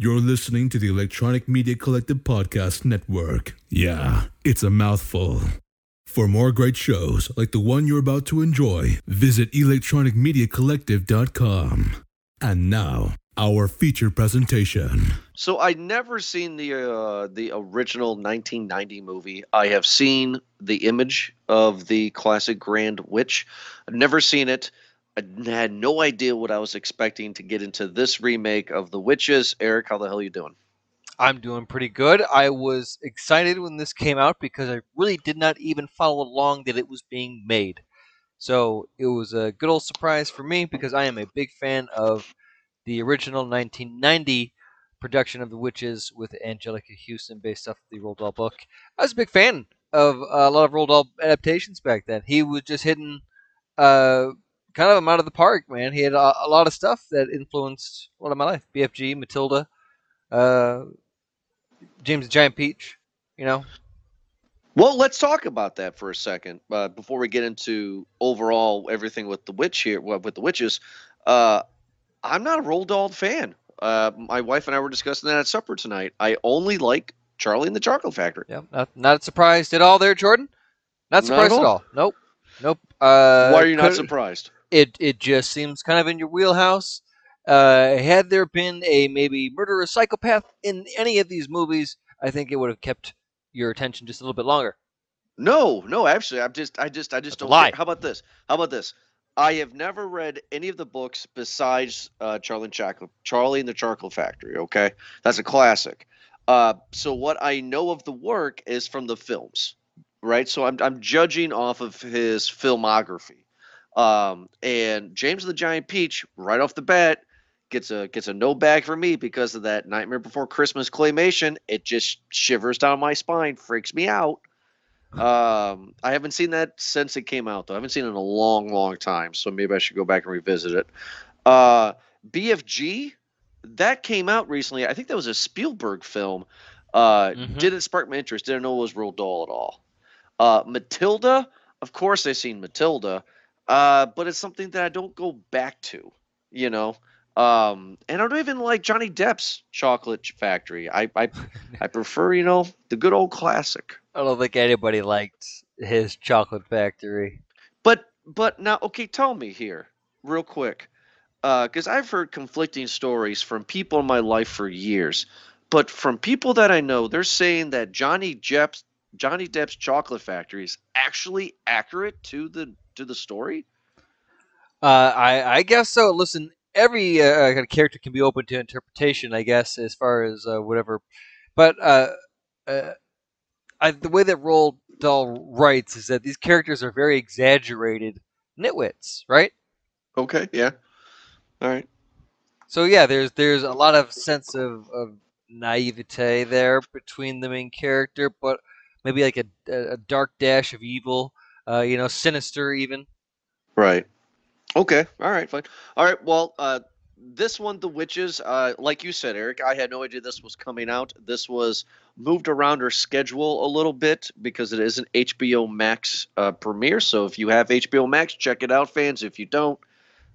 You're listening to the Electronic Media Collective Podcast Network. Yeah, it's a mouthful. For more great shows like the one you're about to enjoy, visit electronicmediacollective.com. And now, our feature presentation. So I never seen the uh, the original 1990 movie. I have seen the image of the classic Grand Witch. I've never seen it. I had no idea what I was expecting to get into this remake of The Witches. Eric, how the hell are you doing? I'm doing pretty good. I was excited when this came out because I really did not even follow along that it was being made. So it was a good old surprise for me because I am a big fan of the original 1990 production of The Witches with Anjelica Huston based off the Roald Dahl book. I was a big fan of a lot of Roald Dahl adaptations back then. He was just hitting uh, kind of him out of the park, man. He had a, a, lot of stuff that influenced a lot of my life. BFG, Matilda, uh, James the Giant Peach, you know. Well, let's talk about that for a second uh, before we get into overall everything with the witch here, with the witches. Uh, I'm not a Roald Dahl fan. Uh, my wife and I were discussing that at supper tonight. I only like Charlie and the Chocolate Factory. Yeah, not, not surprised at all there, Jordan. Not surprised not at, all. at all. Nope. Nope. Uh, Why are you not surprised? It it just seems kind of in your wheelhouse. Uh, had there been a maybe murderous psychopath in any of these movies, I think it would have kept your attention just a little bit longer. No, no, actually, I'm just, I just, I just That's don't. Lie. How about this? How about this? I have never read any of the books besides uh, Charlie and Chocolate, Charlie and the Charcoal Factory. Okay, that's a classic. Uh, so what I know of the work is from the films, right? So I'm, I'm judging off of his filmography. Um, and James of the Giant Peach, right off the bat, gets a gets a no bag for me because of that Nightmare Before Christmas claymation. It just shivers down my spine, freaks me out. Um, I haven't seen that since it came out though. I haven't seen it in a long, long time, so maybe I should go back and revisit it. Uh, BFG, that came out recently. I think that was a Spielberg film. Uh, mm-hmm. Didn't spark my interest. Didn't know it was Roald Dahl at all. Uh, Matilda, of course, I've seen Matilda. Uh, but it's something that I don't go back to, you know. Um, and I don't even like Johnny Depp's Chocolate Factory. I, I, I prefer, you know, the good old classic. I don't think anybody liked his Chocolate Factory. But, but now, okay, tell me here, real quick, because uh, I've heard conflicting stories from people in my life for years. But from people that I know, they're saying that Johnny Depp's Johnny Depp's Chocolate Factory is actually accurate to the to the story? Uh, I I guess so. Listen, every uh, character can be open to interpretation, I guess, as far as uh, whatever. But uh, uh, I, the way that Roald Dahl writes is that these characters are very exaggerated nitwits, right? Okay. Yeah. All right. So yeah, there's there's a lot of sense of, of naivete there between the main character, but maybe like a, a dark dash of evil uh, you know, sinister even. Right. Okay. All right. Fine. All right. Well, uh, this one, The Witches, uh, like you said, Eric, I had no idea this was coming out. This was moved around our schedule a little bit because it is an HBO Max uh, premiere. So if you have HBO Max, check it out, fans. If you don't,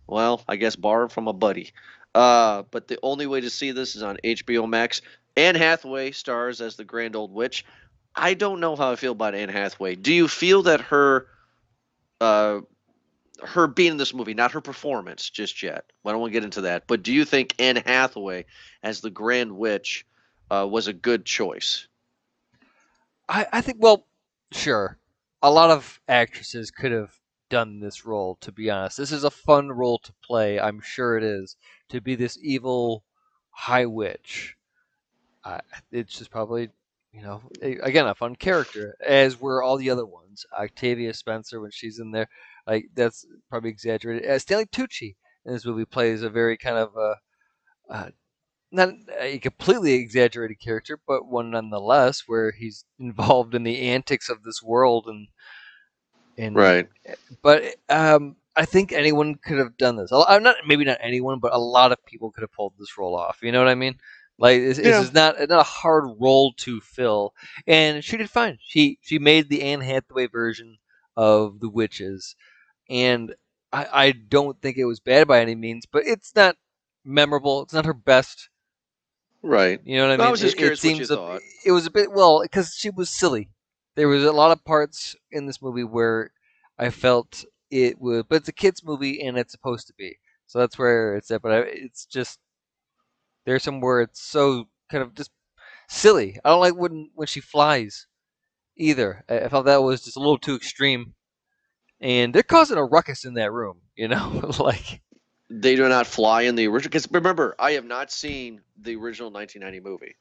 well, I guess borrow from a buddy. Uh, but the only way to see this is on HBO Max. Anne Hathaway stars as the Grand Old Witch. I don't know how I feel about Anne Hathaway. Do you feel that her, uh, her being in this movie, not her performance just yet. I don't want to get into that. But do you think Anne Hathaway as the Grand Witch uh, was a good choice? I, I think. Well, sure. A lot of actresses could have done this role. To be honest, this is a fun role to play. I'm sure it is to be this evil high witch. Uh, it's just probably you know, again, a fun character, as were all the other ones. Octavia Spencer, when she's in there, like that's probably exaggerated. Uh, Stanley Tucci in this movie plays a very kind of uh, uh, not a completely exaggerated character, but one nonetheless, where he's involved in the antics of this world and and right. But um, I think anyone could have done this. I'm not maybe not anyone, but a lot of people could have pulled this role off. You know what I mean? Like this, yeah. not not a hard role to fill, and she did fine. She she made the Anne Hathaway version of the witches, and I, I don't think it was bad by any means, but it's not memorable. It's not her best Right. You know what I mean? I was just it, curious it seems what you a, thought. it was a bit well because she was silly. There was a lot of parts in this movie where I felt it would, but it's a kids movie and it's supposed to be, so that's where it's at. But I, it's just there's some where it's so kind of just silly. I don't like when when she flies either. I, I felt that was just a little too extreme, and they're causing a ruckus in that room. You know, like They do not fly in the original. Because remember, I have not seen the original 1990 movie.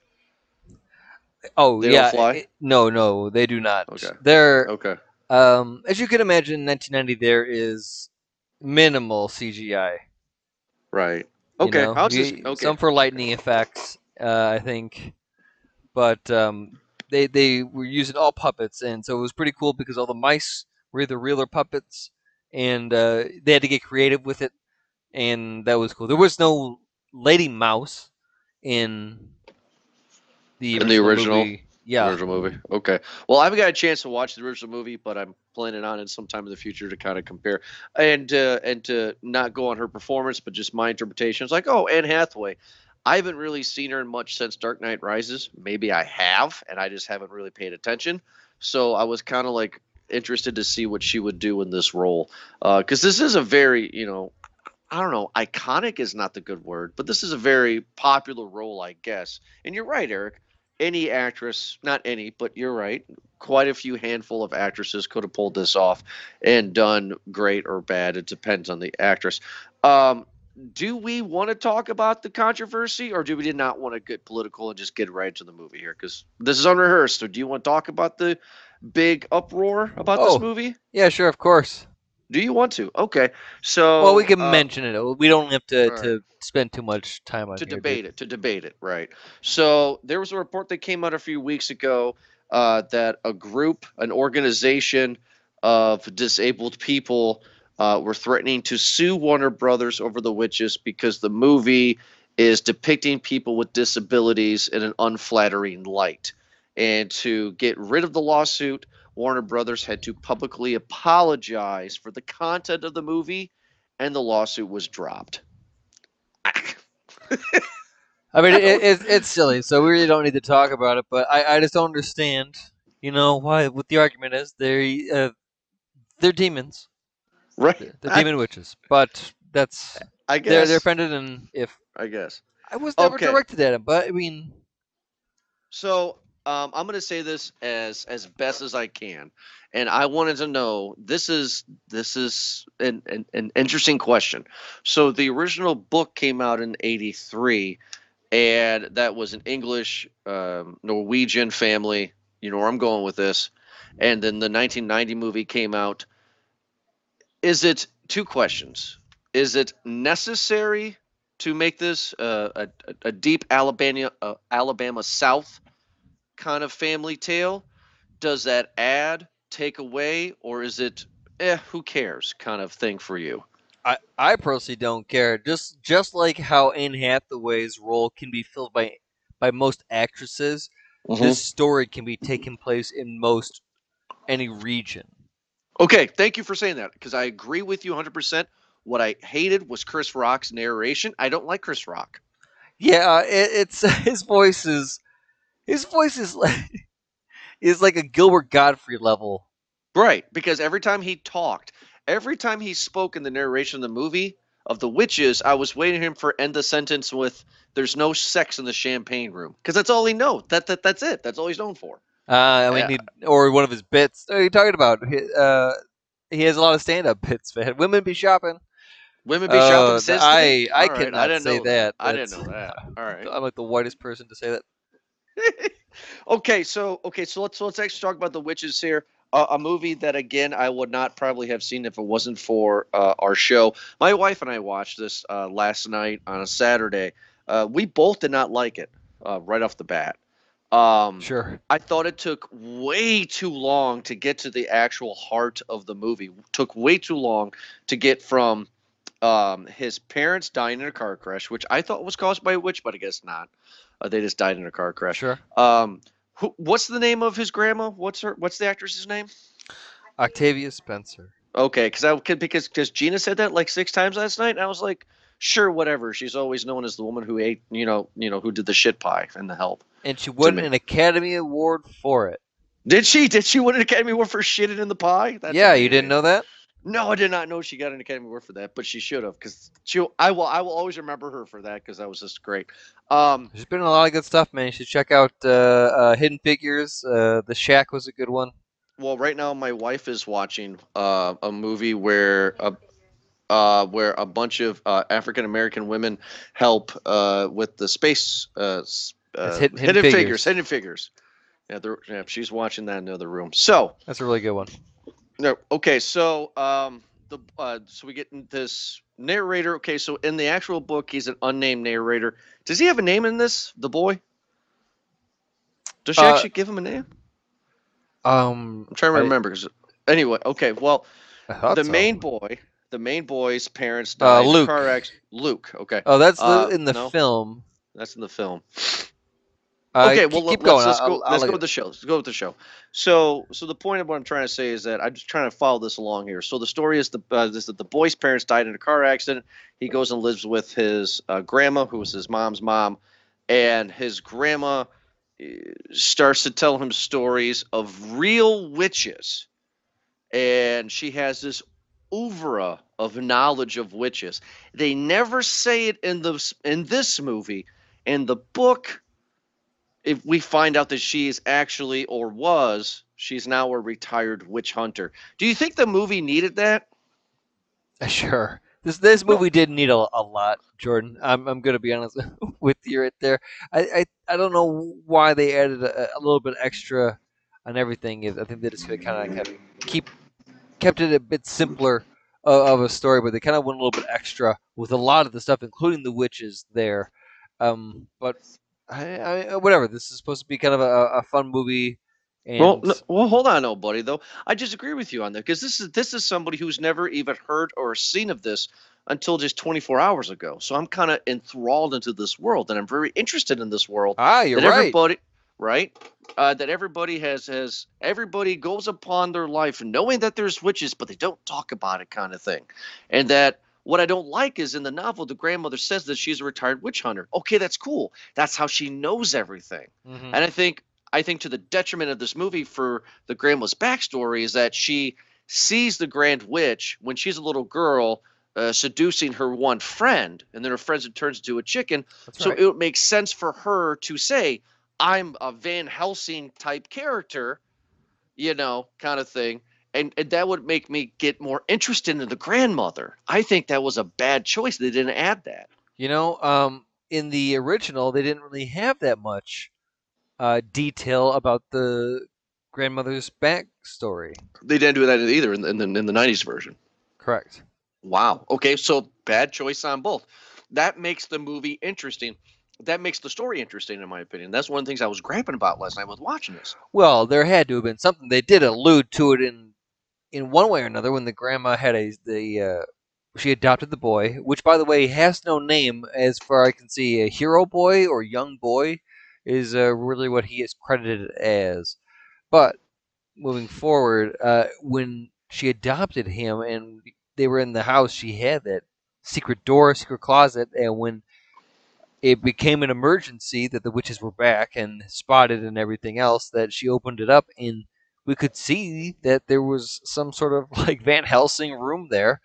oh They don't yeah, fly? it- no, no, they do not. Okay. They're Okay. Um, as you can imagine, in 1990 there is minimal CGI. Right. You Okay. know? I'll just okay. Some for lightning effects, uh, I think, but um, they they were using all puppets, and so it was pretty cool because all the mice were either real or puppets, and uh, they had to get creative with it, and that was cool. There was no lady mouse in the In the original? movie. Yeah, Original movie. Okay. Well, I haven't got a chance to watch the original movie, but I'm planning on it sometime in the future to kind of compare and uh, and to not go on her performance, but just my interpretation. It's like, oh, Anne Hathaway. I haven't really seen her in much since Dark Knight Rises. Maybe I have, and I just haven't really paid attention. So I was kind of like interested to see what she would do in this role, because this is a very, you know, I don't know, iconic is not the good word, but this is a very popular role, I guess. And you're right, Eric any actress, not any, but you're right, quite a few handful of actresses could have pulled this off and done great or bad. It depends on the actress. Um, do we want to talk about the controversy or do we not want to get political and just get right to the movie here? Because this is unrehearsed. So do you want to talk about the big uproar about Oh. this movie? yeah, sure, of course. Do you want to? Okay. So Well, we can uh, mention it. We don't have to, alright. to spend too much time on to here, debate it to debate it right so there was a report that came out a few weeks ago uh, that a group an organization of disabled people uh, were threatening to sue warner brothers over the witches because the movie is depicting people with disabilities in an unflattering light and to get rid of the lawsuit warner brothers had to publicly apologize for the content of the movie and the lawsuit was dropped I mean, it, it, it's silly, so we really don't need to talk about it. But I, I just don't understand, you know, why what the argument is. They're uh, they're demons, right they're, they're I- demon witches. But that's I guess they're they're offended, and if I guess. I was never Okay. directed at him, but I mean, So um, I'm going to say this as as best as I can, and I wanted to know this is this is an, an an interesting question. So the original book came out in '83, and that was an English um, Norwegian family. You know where I'm going with this, and then the 1990 movie came out. Is it two questions? Is it necessary to make this uh, a, a, deep Alabama uh, Alabama South kind of family tale? Does that add, take away, or is it eh, who cares kind of thing for you? I I personally don't care. Just just like how Anne Hathaway's role can be filled by by most actresses, Mm-hmm. this story can be taking place in most any region. Okay, thank you for saying that because I agree with you 100%. What I hated was Chris Rock's narration. I don't like Chris Rock. Yeah, it, it's his voice is his voice is like is like a Gilbert Gottfried level. Right, because every time he talked, every time he spoke in the narration of the movie of the witches, I was waiting him for end the sentence with "There's no sex in the champagne room" because that's all he knows. That, that that's it. That's all he's known for. Uh, I mean, Yeah. he, or one of his bits. What are you talking about? He, uh, he has a lot of stand-up bits. Man. Women be shopping. Women be Uh, shopping. to I? I All right, cannot I didn't say know that. I didn't know that. All right. I'm like the whitest person to say that. okay, so okay, so let's let's actually talk about the witches here. Uh, a movie that again I would not probably have seen if it wasn't for uh, our show. My wife and I watched this uh, last night on a Saturday. Uh, we both did not like it uh, right off the bat. Um, Sure. I thought it took way too long to get to the actual heart of the movie. Took way too long to get from um, his parents dying in a car crash, which I thought was caused by a witch, but I guess not. Uh, they just died in a car crash. Sure. Um, who, what's the name of his grandma? What's her? What's the actress's name? Octavia Spencer. Okay, because I could because because Gina said that like six times last night, and I was like, sure, whatever. She's always known as the woman who ate, you know, you know, who did the shit pie and the help. And she won an Academy Award for it. Did she? Did she win an Academy Award for shitting in the pie? That's yeah, amazing. you didn't know that? No, I did not know she got an Academy Award for that, but she should have because she. I will. I will always remember her for that because that was just great. Um, There's been a lot of good stuff, man. You should check out uh, uh, Hidden Figures. Uh, the Shack was a good one. Well, right now my wife is watching uh, a movie where a uh, where a bunch of uh, African American women help with the space hidden, hidden, hidden figures. figures. Hidden figures. Yeah, yeah, she's watching that in the other room. So that's a really good one. No, okay, so um, the uh, so we get this narrator. Okay, so in the actual book, he's an unnamed narrator. Does he have a name in this? The boy? Does she uh, actually give him a name? Um, I'm trying to remember. Cause, anyway, okay, well, the so. main boy, the main boy's parents uh, died. Uh, Luke. Car accident. Luke. Okay. Oh, that's the, uh, in the no, film. That's in the film. Uh, okay, well, keep let's, going. Let's, go, I'll, let's I'll go with the show. Let's go with the show. So, so the point of what I'm trying to say is that I'm just trying to follow this along here. So the story is the uh, is that the boy's parents died in a car accident. He goes and lives with his uh, grandma, who was his mom's mom, and his grandma uh, starts to tell him stories of real witches, and she has this oeuvre of knowledge of witches. They never say it in the in this movie. In the book if we find out that she is actually or was she's now a retired witch hunter. Do you think the movie needed that? Sure. This this movie did need a, a lot jordan. I'm, I'm gonna be honest with you right there. I i, I don't know why they added a, a little bit extra on everything. I think they just kind of kept keep kept it a bit simpler of, of a story but they kind of went a little bit extra with a lot of the stuff including the witches there. Um, but I, I, uh, whatever. This is supposed to be kind of a, a fun movie. And... Well, no, well, hold on, old buddy. Though I disagree with you on that because this is this is somebody who's never even heard or seen of this until just 24 hours ago. So I'm kind of enthralled into this world, and I'm very interested in this world. Ah, you're that right. Everybody, right? Uh, that everybody has has everybody goes upon their life knowing that there's witches, but they don't talk about it, kind of thing, and that what I don't like is in the novel, the grandmother says that she's a retired witch hunter. Okay, that's cool. That's how she knows everything. Mm-hmm. And I think I think to the detriment of this movie for the grandma's backstory is that she sees the grand witch when she's a little girl uh, seducing her one friend, and then her friend turns into a chicken. That's so right. it makes sense for her to say, "I'm a Van Helsing type character," you know, kind of thing and, and that would make me get more interested in the grandmother. I think that was a bad choice. They didn't add that. You know, um, in the original, they didn't really have that much uh, detail about the grandmother's backstory. They didn't do that either in the, in the in the '90s version. Correct. Wow. Okay, so bad choice on both. That makes the movie interesting. That makes the story interesting, in my opinion. That's one of the things I was griping about last night with watching this. Well, there had to have been something. They did allude to it in in one way or another, when the grandma had a the uh, she adopted the boy, which by the way has no name as far I can see. A hero boy or young boy is uh, really what he is credited as. But moving forward, uh, when she adopted him and they were in the house, she had that secret door, secret closet, and when it became an emergency that the witches were back and spotted and everything else, that she opened it up and we could see that there was some sort of like Van Helsing room there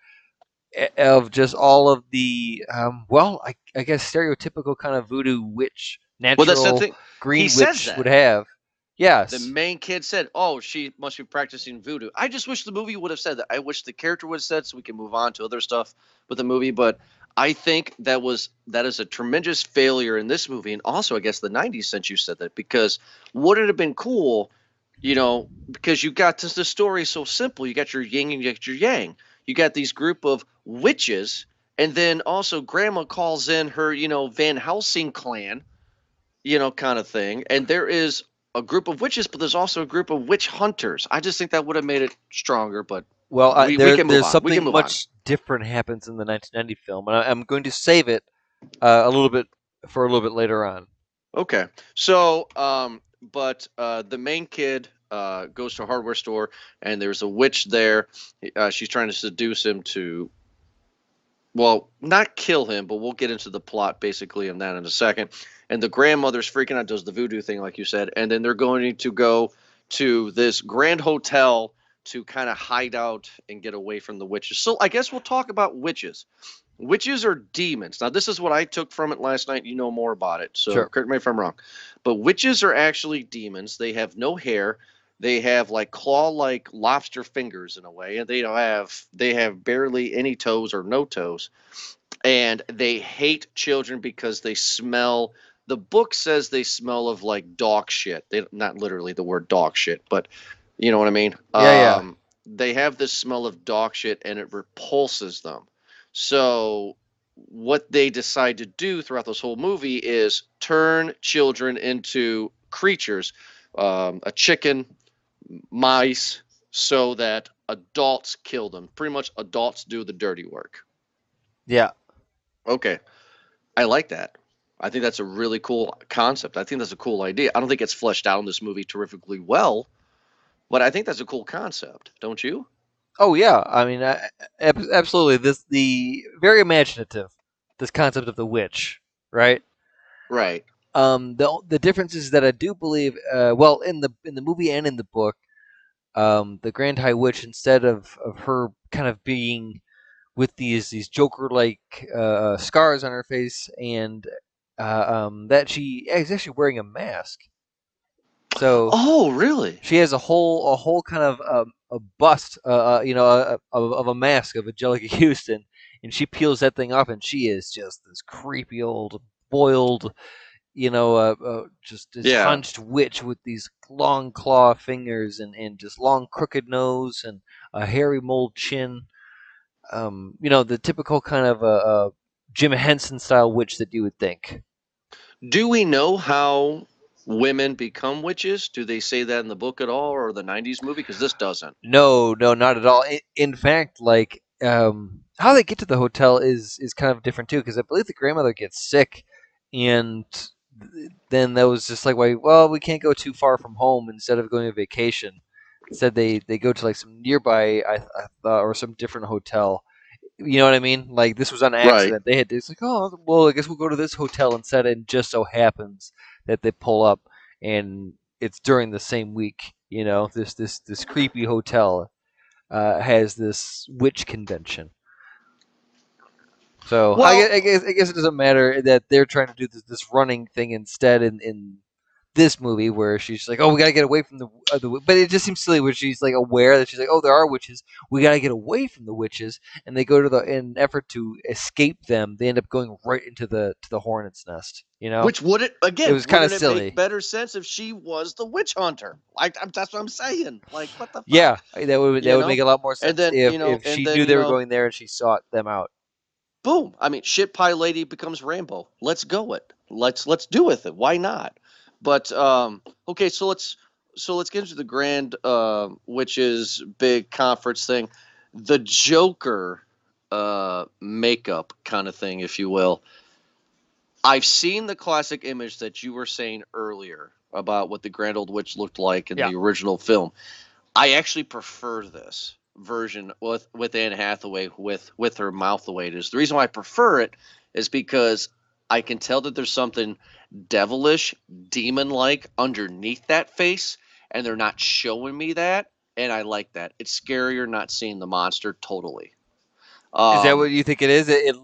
of just all of the um, well, I, I, guess stereotypical kind of voodoo witch, natural well, green he witch would have. Yes. The main kid said, "Oh, she must be practicing voodoo." I just wish the movie would have said that. I wish the character would have said so we can move on to other stuff with the movie, but I think that was that is a tremendous failure in this movie and also I guess the 90s since you said that because would it have been cool you know, because you got this, the story so simple. You got your yin and you got your yang. You got these group of witches, and then also grandma calls in her, you know, Van Helsing clan, you know, kind of thing. And there is a group of witches, but there's also a group of witch hunters. I just think that would have made it stronger, but well, uh, we, there, we there's on. something much on. different happens in the 1990 film, and I, am going to save it uh, a little bit for a little bit later on. Okay, so um, but uh, the main kid uh, goes to a hardware store and there's a witch there. Uh, she's trying to seduce him to well, not kill him, but we'll get into the plot basically in that in a second. And the grandmother's freaking out, does the voodoo thing, like you said, and then they're going to go to this grand hotel to kind of hide out and get away from the witches. So I guess we'll talk about witches. Witches are demons. Now, this is what I took from it last night. You know more about it, so sure. correct me if I'm wrong. But witches are actually demons. They have no hair. They have like claw-like lobster fingers in a way, and they don't have they have barely any toes or no toes. And they hate children because they smell. The book says they smell of like dog shit. They not literally the word dog shit, but you know what I mean. Yeah, um, yeah. They have this smell of dog shit, and it repulses them. So what they decide to do throughout this whole movie is turn children into creatures, um, a chicken, mice so that adults kill them. Pretty much adults do the dirty work. Yeah. Okay. I like that. I think that's a really cool concept. I think that's a cool idea. I don't think it's fleshed out in this movie terrifically well, but I think that's a cool concept, don't you? Oh yeah, I mean, absolutely. This the very imaginative. This concept of the witch, right? Right. Um, the the difference is that I do believe, uh, well, in the in the movie and in the book, um, the Grand High Witch, instead of, of her kind of being with these these Joker like uh, scars on her face, and uh, um, that she is actually wearing a mask. So, oh, really? She has a whole a whole kind of um, a bust, uh, uh you know, a, of, of a mask of Anjelica Huston, and she peels that thing off, and she is just this creepy old boiled you know, uh, uh, just this yeah. hunched witch with these long claw fingers and, and just long crooked nose and a hairy mold chin. Um, you know, the typical kind of uh, uh, Jim Henson style witch that you would think. Do we know how women become witches? Do they say that in the book at all or the 90s movie? Because this doesn't. No, no, not at all. In, in fact, like, um, how they get to the hotel is, is kind of different too, because I believe the grandmother gets sick and then that was just like, well, we can't go too far from home instead of going on vacation. Instead, they, they go to like some nearby, I, I thought, or some different hotel. You know what I mean? Like this was an accident. Right. They had it's like, oh, well, I guess we'll go to this hotel instead. And just so happens that they pull up, and it's during the same week. You know, this this this creepy hotel uh, has this witch convention. So well, I, guess, I, guess, I guess it doesn't matter that they're trying to do this, this running thing instead in, in this movie where she's like, "Oh, we gotta get away from the, uh, the," but it just seems silly where she's like aware that she's like, "Oh, there are witches. We gotta get away from the witches," and they go to the in an effort to escape them. They end up going right into the to the hornet's nest. You know, which would it again? It was kind of silly. Make better sense if she was the witch hunter. Like that's what I'm saying. Like what the? Fuck? Yeah, that would that you would know? make a lot more sense. And then, if, you know, if she then, knew they were know, going there and she sought them out boom. I mean, shit pie lady becomes Rambo. Let's go it. Let's let's do with it. Why not? But um, okay, so let's so let's get into the grand, uh, which is big conference thing, the Joker uh, makeup kind of thing, if you will. I've seen the classic image that you were saying earlier about what the Grand Old Witch looked like in yeah. the original film. I actually prefer this version with with Anne Hathaway with with her mouth the way it is. The reason why I prefer it is because I can tell that there's something devilish, demon like underneath that face, and they're not showing me that, and I like that. It's scarier not seeing the monster totally. Um, is that um, what you think it is? It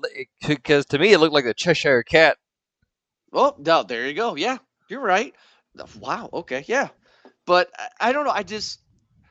because to me it looked like a Cheshire cat. Well, no, there you go. Yeah, you're right. Wow. Okay. Yeah, but I, I don't know. I just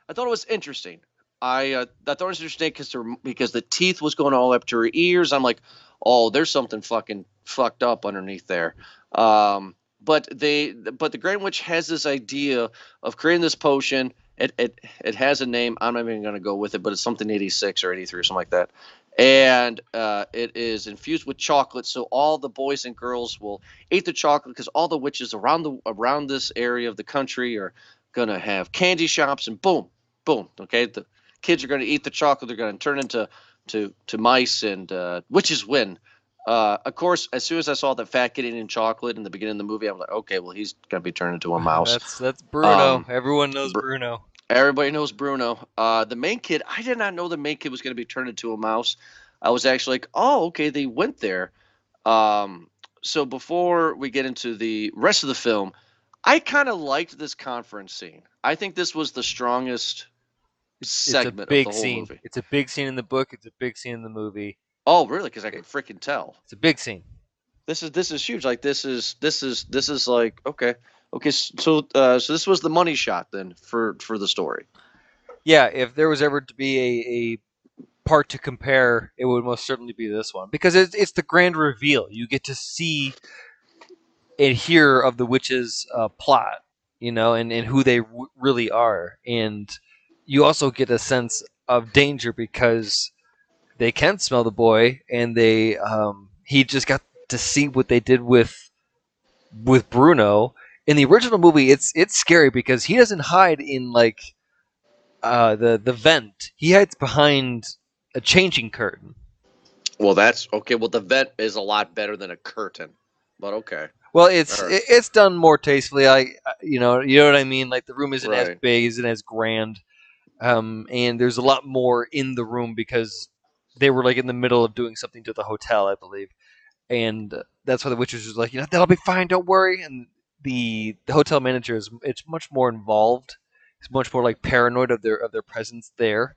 I thought it was interesting. I uh, I thought it was interesting because because the teeth was going all up to her ears. I'm like, oh, there's something fucking fucked up underneath there. Um, but they but the Grand Witch has this idea of creating this potion. It it it has a name. I'm not even gonna go with it, but it's something 86 or 83 or something like that. And uh, it is infused with chocolate, so all the boys and girls will eat the chocolate because all the witches around the around this area of the country are gonna have candy shops and boom, boom. Okay, the kids are going to eat the chocolate. They're going to turn into to to mice, and uh, witches win. Uh, of course, as soon as I saw the fat kid eating chocolate in the beginning of the movie, I was like, okay, well, he's gonna be turned into a mouse. That's that's Bruno. Um, Everyone knows Br- Bruno. Everybody knows Bruno. Uh, the main kid, I did not know the main kid was gonna be turned into a mouse. I was actually like, oh, okay, they went there. Um, so before we get into the rest of the film, I kind of liked this conference scene. I think this was the strongest segment it's a big of the whole scene. movie. It's a big scene in the book. It's a big scene in the movie. Oh, really? Because I can freaking tell. It's a big scene. This is this is huge. Like this is this is this is like okay, okay. So uh, so this was the money shot then for for the story. Yeah, if there was ever to be a, a part to compare, it would most certainly be this one because it's it's the grand reveal. You get to see and hear of the witches' uh, plot, you know, and and who they w- really are, and you also get a sense of danger because they can smell the boy, and they um, he just got to see what they did with with Bruno. In the original movie, it's it's scary because he doesn't hide in like uh, the the vent. He hides behind a changing curtain. Well, that's okay. Well, the vent is a lot better than a curtain, but okay. Well, it's it, it's done more tastefully. I you know you know what I mean. Like the room isn't as big, isn't as grand, um, and there's a lot more in the room because they were like in the middle of doing something to the hotel, I believe, and that's why the witches was like, you know, that'll be fine, don't worry. And the the hotel manager is it's much more involved. It's much more like paranoid of their of their presence there.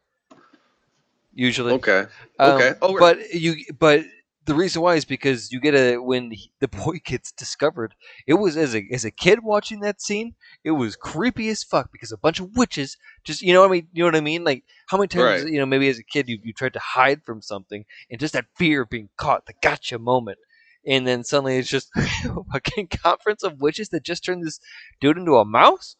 Usually, Okay. um, Okay. Oh, but you, but the reason why is because you get a when he, the boy gets discovered. It was as a as a kid watching that scene. It was creepy as fuck because a bunch of witches just you know what I mean. You know what I mean? Like how many times Right. you know maybe as a kid you you tried to hide from something and just that fear of being caught, the gotcha moment. And then suddenly it's just a fucking conference of witches that just turned this dude into a mouse.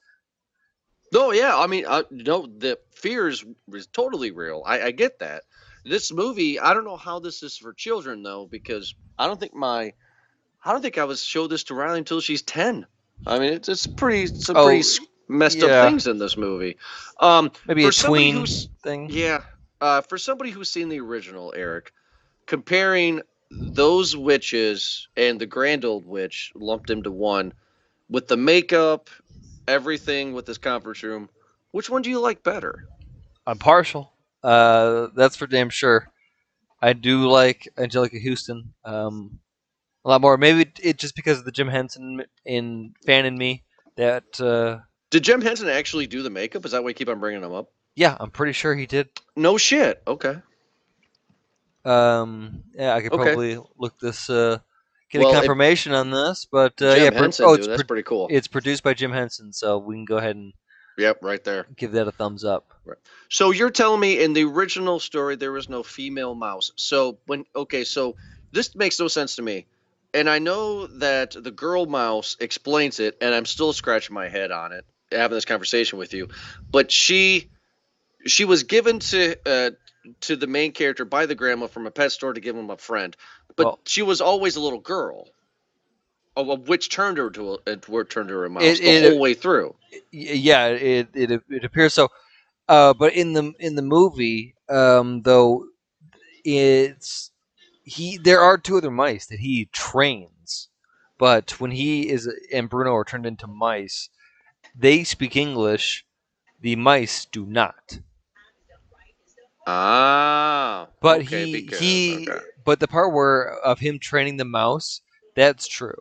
No, yeah. I mean, uh, no, the fear is, is totally real. I, I get that. This movie, I don't know how this is for children though, because I don't think my, I don't think I was showed this to Riley until she's ten. I mean, it's it's pretty some Oh, pretty messed yeah. up things in this movie. Um, Maybe For a tween thing. yeah, uh, for somebody who's seen the original, Eric, comparing those witches and the grand old witch lumped into one, with the makeup, everything with this conference room, which one do you like better? I'm partial. Uh, that's for damn sure. I do like Anjelica Huston um, a lot more. Maybe it just because of the Jim Henson in fan in me that uh, Did Jim Henson actually do the makeup? Is that why you keep on bringing him up? yeah, I'm pretty sure he did. No shit. Okay. Um, yeah, I could Okay. probably look this uh, get Well, a confirmation on this, but uh, yeah, Henson, oh, dude, it's that's pretty cool. it's produced by Jim Henson, so we can go ahead and Yep, right there. give that a thumbs up. Right. So you're telling me in the original story there was no female mouse. So when okay, so this makes no sense to me. And I know that the girl mouse explains it, and I'm still scratching my head on it, having this conversation with you. But she she was given to uh, to the main character by the grandma from a pet store to give him a friend. But Well- she was always a little girl. Well, which turned her to a, uh, turned her a mouse It- the it- whole way through. Yeah it, it it appears so uh but in the in the movie um though it's he there are two other mice that he trains but when he is and bruno are turned into mice they speak english the mice do not Ah, but okay, he because- he okay. but the part where of him training the mouse that's true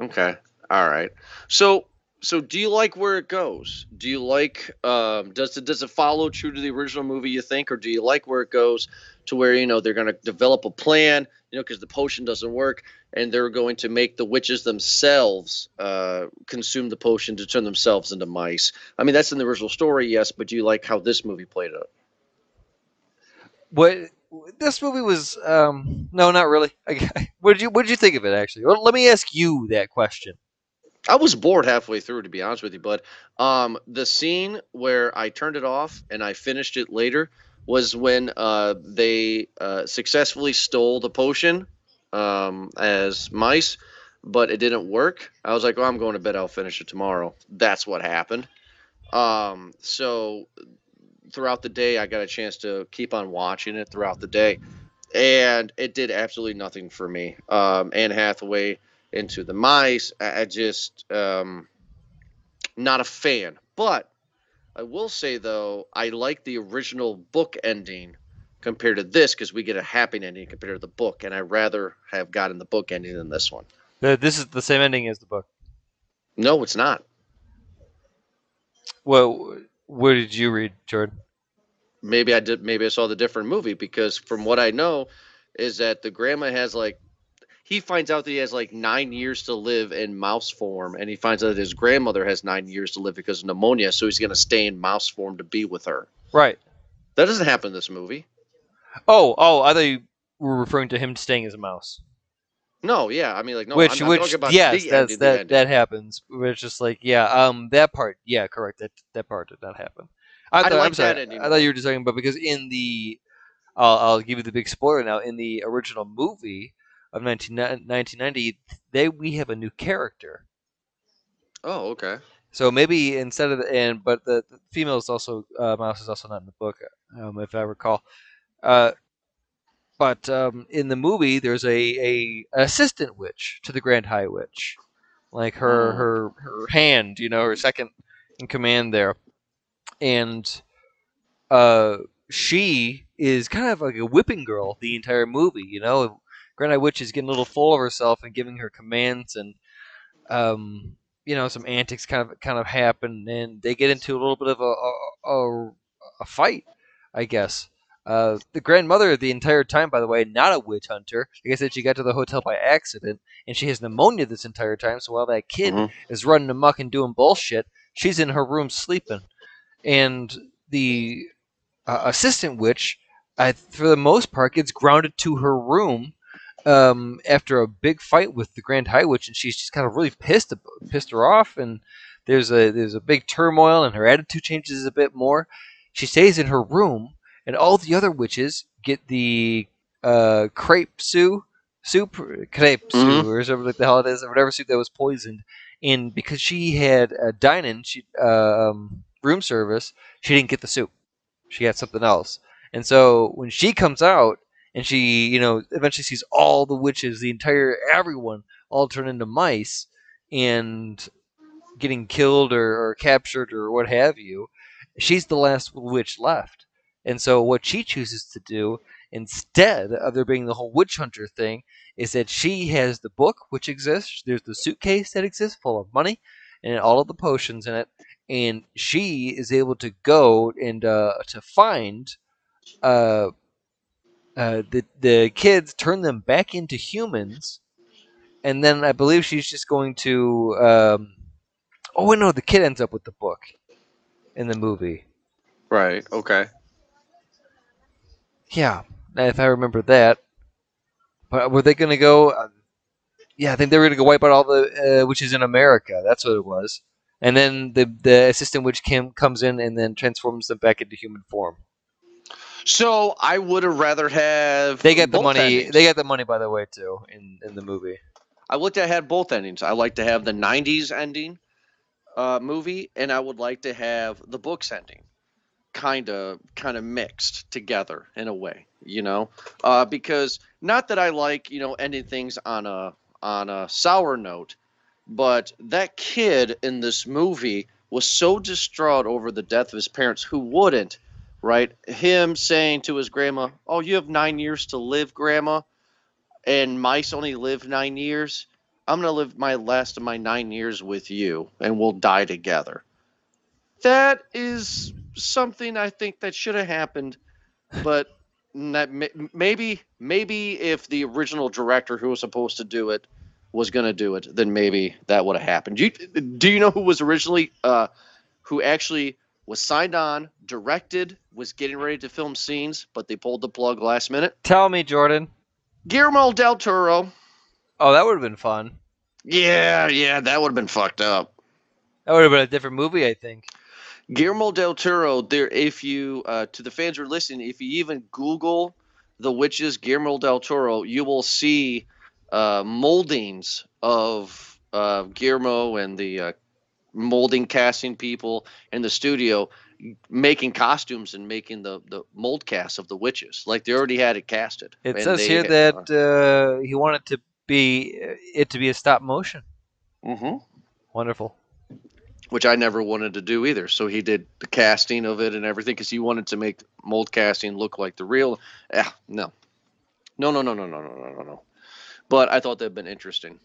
Okay. All right. So so do you like where it goes? Do you like um does it does it follow true to the original movie you think or do you like where it goes to where you know they're going to develop a plan, you know, cuz the potion doesn't work and they're going to make the witches themselves uh consume the potion to turn themselves into mice. I mean that's in the original story, yes, but do you like how this movie played out? What this movie was? Um, no, not really. what did you What did you think of it? Actually, well, let me ask you that question. I was bored halfway through, to be honest with you. But um, the scene where I turned it off and I finished it later was when uh, they uh, successfully stole the potion um, as mice, but it didn't work. I was like, "Well, I'm going to bed. I'll finish it tomorrow." That's what happened. Um, so throughout the day, I got a chance to keep on watching it throughout the day, and it did absolutely nothing for me. Um, Anne Hathaway into the mice. I, I just um, not a fan. But I will say though, I like the original book ending compared to this because we get a happy ending compared to the book, and I rather have gotten the book ending than this one. This is the same ending as the book. No, it's not. Well, where did you read, Jordan? Maybe I did. Maybe I saw the different movie because from what I know, is that the grandma has like he finds out that he has like nine years to live in mouse form, and he finds out that his grandmother has nine years to live because of pneumonia, so he's going to stay in mouse form to be with her. Right. That doesn't happen in this movie. Oh, oh, I thought you were referring to him staying as a mouse. No, yeah, I mean like no, which I'm, which yes, that's, that that happens. It's just like yeah, um, that part, yeah, correct. That that part did not happen. I, thought, I am sorry. I thought you were just talking about because in the, I'll, I'll give you the big spoiler now. In the original movie of 19, 1990, they we have a new character. Oh, okay. So maybe instead of the, and but the, the female is also uh, mouse is also not in the book, um, if I recall. Uh, but um, in the movie, there's a, a assistant witch to the Grand High Witch, like her oh. her her hand, you know, her second in command there, and uh, she is kind of like a whipping girl the entire movie. You know, Grand High Witch is getting a little full of herself and giving her commands, and um, you know, some antics kind of kind of happen, and they get into a little bit of a a, a fight, I guess. Uh, the grandmother, the entire time, by the way, not a witch hunter. Like I said, she got to the hotel by accident, and she has pneumonia this entire time. So while that kid mm-hmm. is running amok and doing bullshit, she's in her room sleeping. And the uh, assistant witch, uh, for the most part, gets grounded to her room um, after a big fight with the Grand High Witch, and she's just kind of really pissed, pissed her off. And there's a there's a big turmoil, and her attitude changes a bit more. She stays in her room and all the other witches get the uh, crepe soup, soup, crepe mm-hmm. soup, or whatever like the hell it is, or whatever soup that was poisoned. And because she had a dine-in, she uh, um, room service, she didn't get the soup. She got something else. And so when she comes out and she, you know, eventually sees all the witches, the entire everyone, all turn into mice and getting killed or, or captured or what have you, she's the last witch left. And so what she chooses to do instead of there being the whole witch hunter thing is that she has the book which exists. There's the suitcase that exists full of money and all of the potions in it, and she is able to go and uh, to find uh, uh, the the kids, turn them back into humans, and then I believe she's just going to. Um, oh no, the kid ends up with the book in the movie. Right. Okay. Yeah, if I remember that. But were they going to go? Uh, yeah, I think they were going to go wipe out all the uh, witches in America. That's what it was. And then the the assistant witch Kim comes in and then transforms them back into human form. So I would have rather have. They get the money. Endings. They get the money, by the way, too, in in the movie. I would to had both endings. I like to have the '90s ending uh, movie, and I would like to have the books ending kind of kind of mixed together in a way, you know, uh, because not that I like you know ending things on a on a sour note, but that kid in this movie was so distraught over the death of his parents. Who wouldn't, right? Him saying to his grandma, "Oh, you have nine years to live, grandma," and mice only live nine years. I'm gonna live my last of my nine years with you, and we'll die together. That is something I think that should have happened, but that maybe maybe if the original director who was supposed to do it was going to do it, then maybe that would have happened. Do you, do you know who was originally uh, who actually was signed on, directed, was getting ready to film scenes, but they pulled the plug last minute? Tell me, Jordan. Guillermo del Toro. Oh, that would have been fun. Yeah, yeah, that would have been fucked up. That would have been a different movie, I think. Guillermo del Toro, there if you uh, to the fans who are listening, if you even Google the witches Guillermo del Toro, you will see uh, moldings of uh, Guillermo and the uh, molding casting people in the studio making costumes and making the, the mold cast of the witches. Like they already had it casted. It says here had, that uh, he wanted to be it to be a stop motion. Mm-hmm. Wonderful which I never wanted to do either. So he did the casting of it and everything because he wanted to make mold casting look like the real. Ah, no, no, no, no, no, no, no, no, no, no. But I thought that'd been interesting.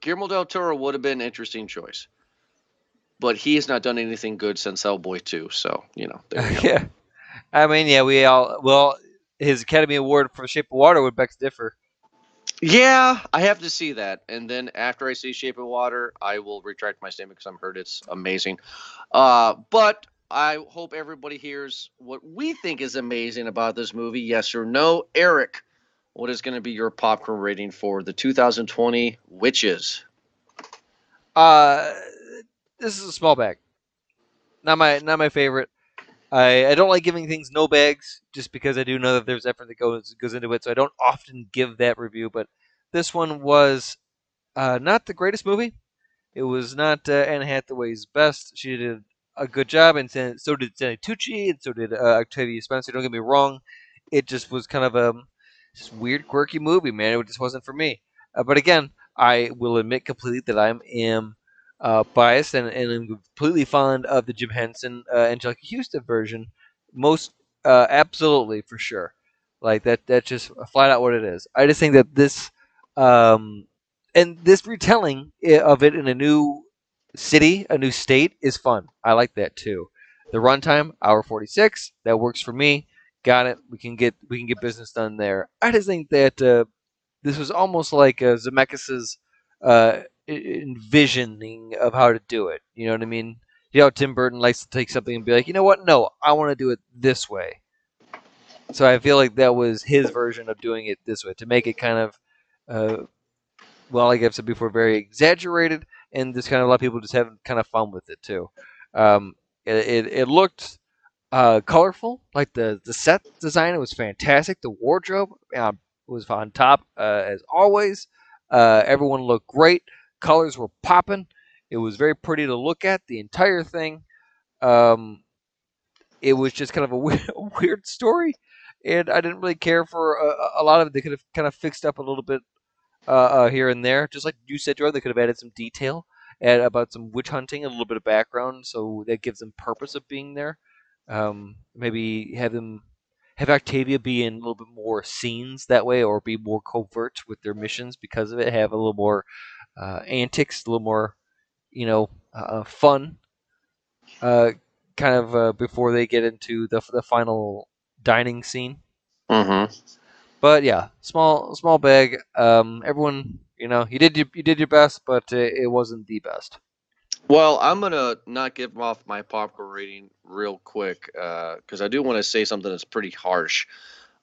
Guillermo del Toro would have been an interesting choice, but he has not done anything good since Hellboy two. So you know, yeah. I mean, yeah, we all well, his Academy Award for Shape of Water would beg to differ. Yeah, I have to see that, and then after I see Shape of Water, I will retract my statement because I'm heard it's amazing. Uh, but I hope everybody hears what we think is amazing about this movie. Yes or no, Eric? What is going to be your popcorn rating for the 2020 Witches? Uh, this is a small bag. Not my not my favorite. I, I don't like giving things no bags just because I do know that there's effort that goes goes into it, so I don't often give that review. But this one was uh, not the greatest movie. It was not uh, Anne Hathaway's best. She did a good job, and so did Stanley Tucci, and so did uh, Octavia Spencer. Don't get me wrong; it just was kind of a just weird, quirky movie, man. It just wasn't for me. Uh, but again, I will admit completely that I am uh, biased and, and I'm completely fond of the Jim Henson uh, Anjelica Huston version. Most uh, absolutely for sure. Like that that's just flat out what it is. I just think that this um, and this retelling of it in a new city, a new state is fun. I like that too. The runtime, hour 46, that works for me. Got it. We can get we can get business done there. I just think that uh, this was almost like uh, Zemeckis's uh, envisioning of how to do it. You know what I mean? You know, Tim Burton likes to take something and be like, you know what? No, I want to do it this way. So I feel like that was his version of doing it this way to make it kind of, uh, well, like I've said before, very exaggerated and just kind of a lot of people just having kind of fun with it too. Um, it, it, it looked uh, colorful, like the the set design it was fantastic. The wardrobe was on top uh, as always. Uh, everyone looked great. Colors were popping. It was very pretty to look at. The entire thing. Um, it was just kind of a weird, weird story, and I didn't really care for a, a, lot of it. They could have kind of fixed up a little bit uh, uh, here and there, just like you said, Jordan. They could have added some detail add about some witch hunting, a little bit of background, so that gives them purpose of being there. Um, maybe have them have Octavia be in a little bit more scenes that way, or be more covert with their missions because of it. Have a little more uh, antics, a little more, you know, uh, fun. Uh, kind of uh, before they get into the the final dining scene. Mm-hmm. But yeah, small small bag. Um, everyone, you know, you did your, you did your best, but it wasn't the best. Well, I'm gonna not give off my popcorn rating real quick because uh, I do want to say something that's pretty harsh.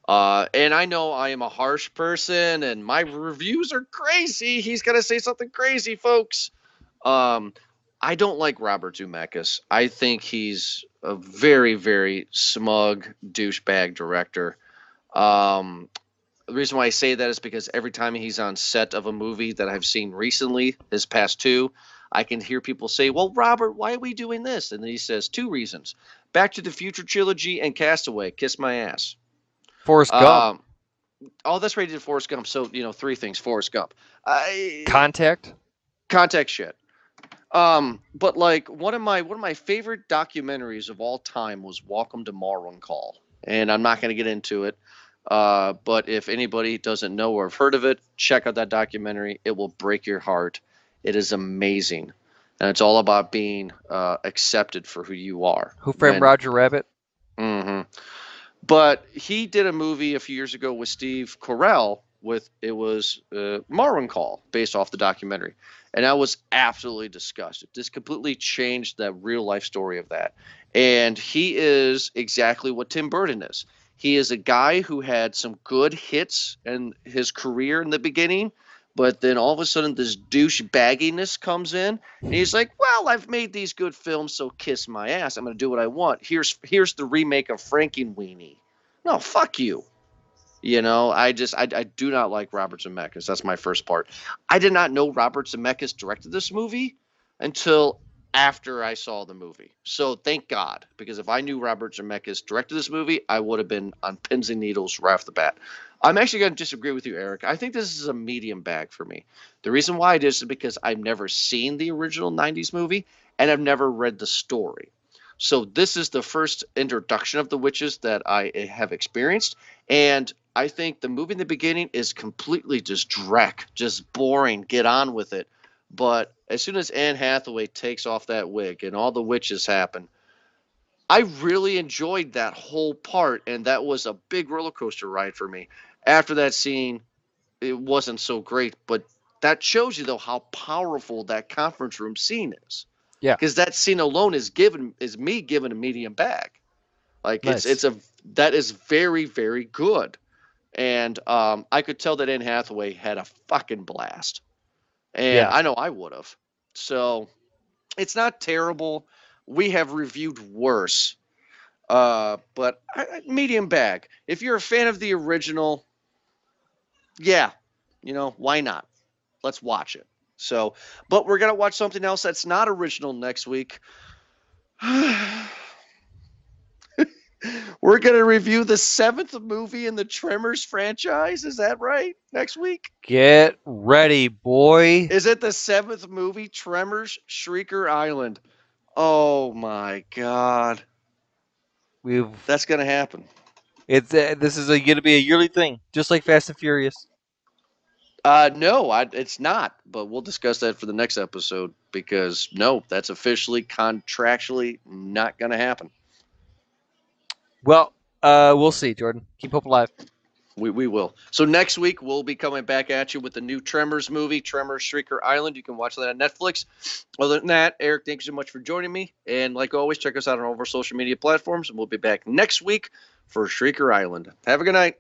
Uh, and I know I am a harsh person, and my reviews are crazy. He's gonna say something crazy, folks. Um, I don't like Robert Zemeckis. I think he's a very, very smug douchebag director. Um, the reason why I say that is because every time he's on set of a movie that I've seen recently, his past two, I can hear people say, Well, Robert, why are we doing this? And then he says, Two reasons Back to the Future trilogy and Castaway. Kiss my ass. Forrest Gump. Um, that's right. He Forrest Gump. So, you know, three things Forrest Gump. I, contact? Contact shit. Um, but like one of my one of my favorite documentaries of all time was Welcome to Marwencol, and I'm not going to get into it. Uh, but if anybody doesn't know or have heard of it, check out that documentary. It will break your heart. It is amazing, and it's all about being uh, accepted for who you are. Who framed Roger Rabbit? Mm-hmm. But he did a movie a few years ago with Steve Carell. With it was uh, Call, based off the documentary, and I was absolutely disgusted. This completely changed the real life story of that, and he is exactly what Tim Burton is. He is a guy who had some good hits in his career in the beginning, but then all of a sudden, this douche bagginess comes in, and he's like, "Well, I've made these good films, so kiss my ass. I'm going to do what I want. Here's here's the remake of Frankenweenie. No, fuck you. You know, I just I, I do not like Robert Zemeckis. That's my first part. I did not know Robert Zemeckis directed this movie until after I saw the movie. So thank God, because if I knew Robert Zemeckis directed this movie, I would have been on pins and needles right off the bat. I'm actually going to disagree with you, Eric. I think this is a medium bag for me. The reason why it is is because I've never seen the original 90s movie and I've never read the story. So this is the first introduction of the witches that I have experienced, and I think the movie in the beginning is completely just dreck, just boring. Get on with it. But as soon as Anne Hathaway takes off that wig and all the witches happen, I really enjoyed that whole part, and that was a big roller coaster ride for me. After that scene, it wasn't so great, but that shows you though how powerful that conference room scene is. Yeah, because that scene alone is given is me giving a medium back. Like nice. it's it's a that is very very good, and um, I could tell that Anne Hathaway had a fucking blast, and yeah. I know I would have. So it's not terrible. We have reviewed worse, uh, but I, medium bag. If you're a fan of the original, yeah, you know why not? Let's watch it. So, but we're gonna watch something else that's not original next week. we're gonna review the seventh movie in the Tremors franchise. Is that right? Next week? Get ready, boy. Is it the seventh movie, Tremors Shrieker Island? Oh my god. We've that's gonna happen. It's uh, this is going to be a yearly thing, just like Fast and Furious. Uh, no, I, it's not. But we'll discuss that for the next episode because no, that's officially contractually not going to happen. Well, uh, we'll see, Jordan. Keep hope alive. We, we will. So next week we'll be coming back at you with the new Tremors movie, Tremors Shrieker Island. You can watch that on Netflix. Other than that, Eric, thank you so much for joining me. And like always, check us out on all of our social media platforms. And we'll be back next week for Shrieker Island. Have a good night.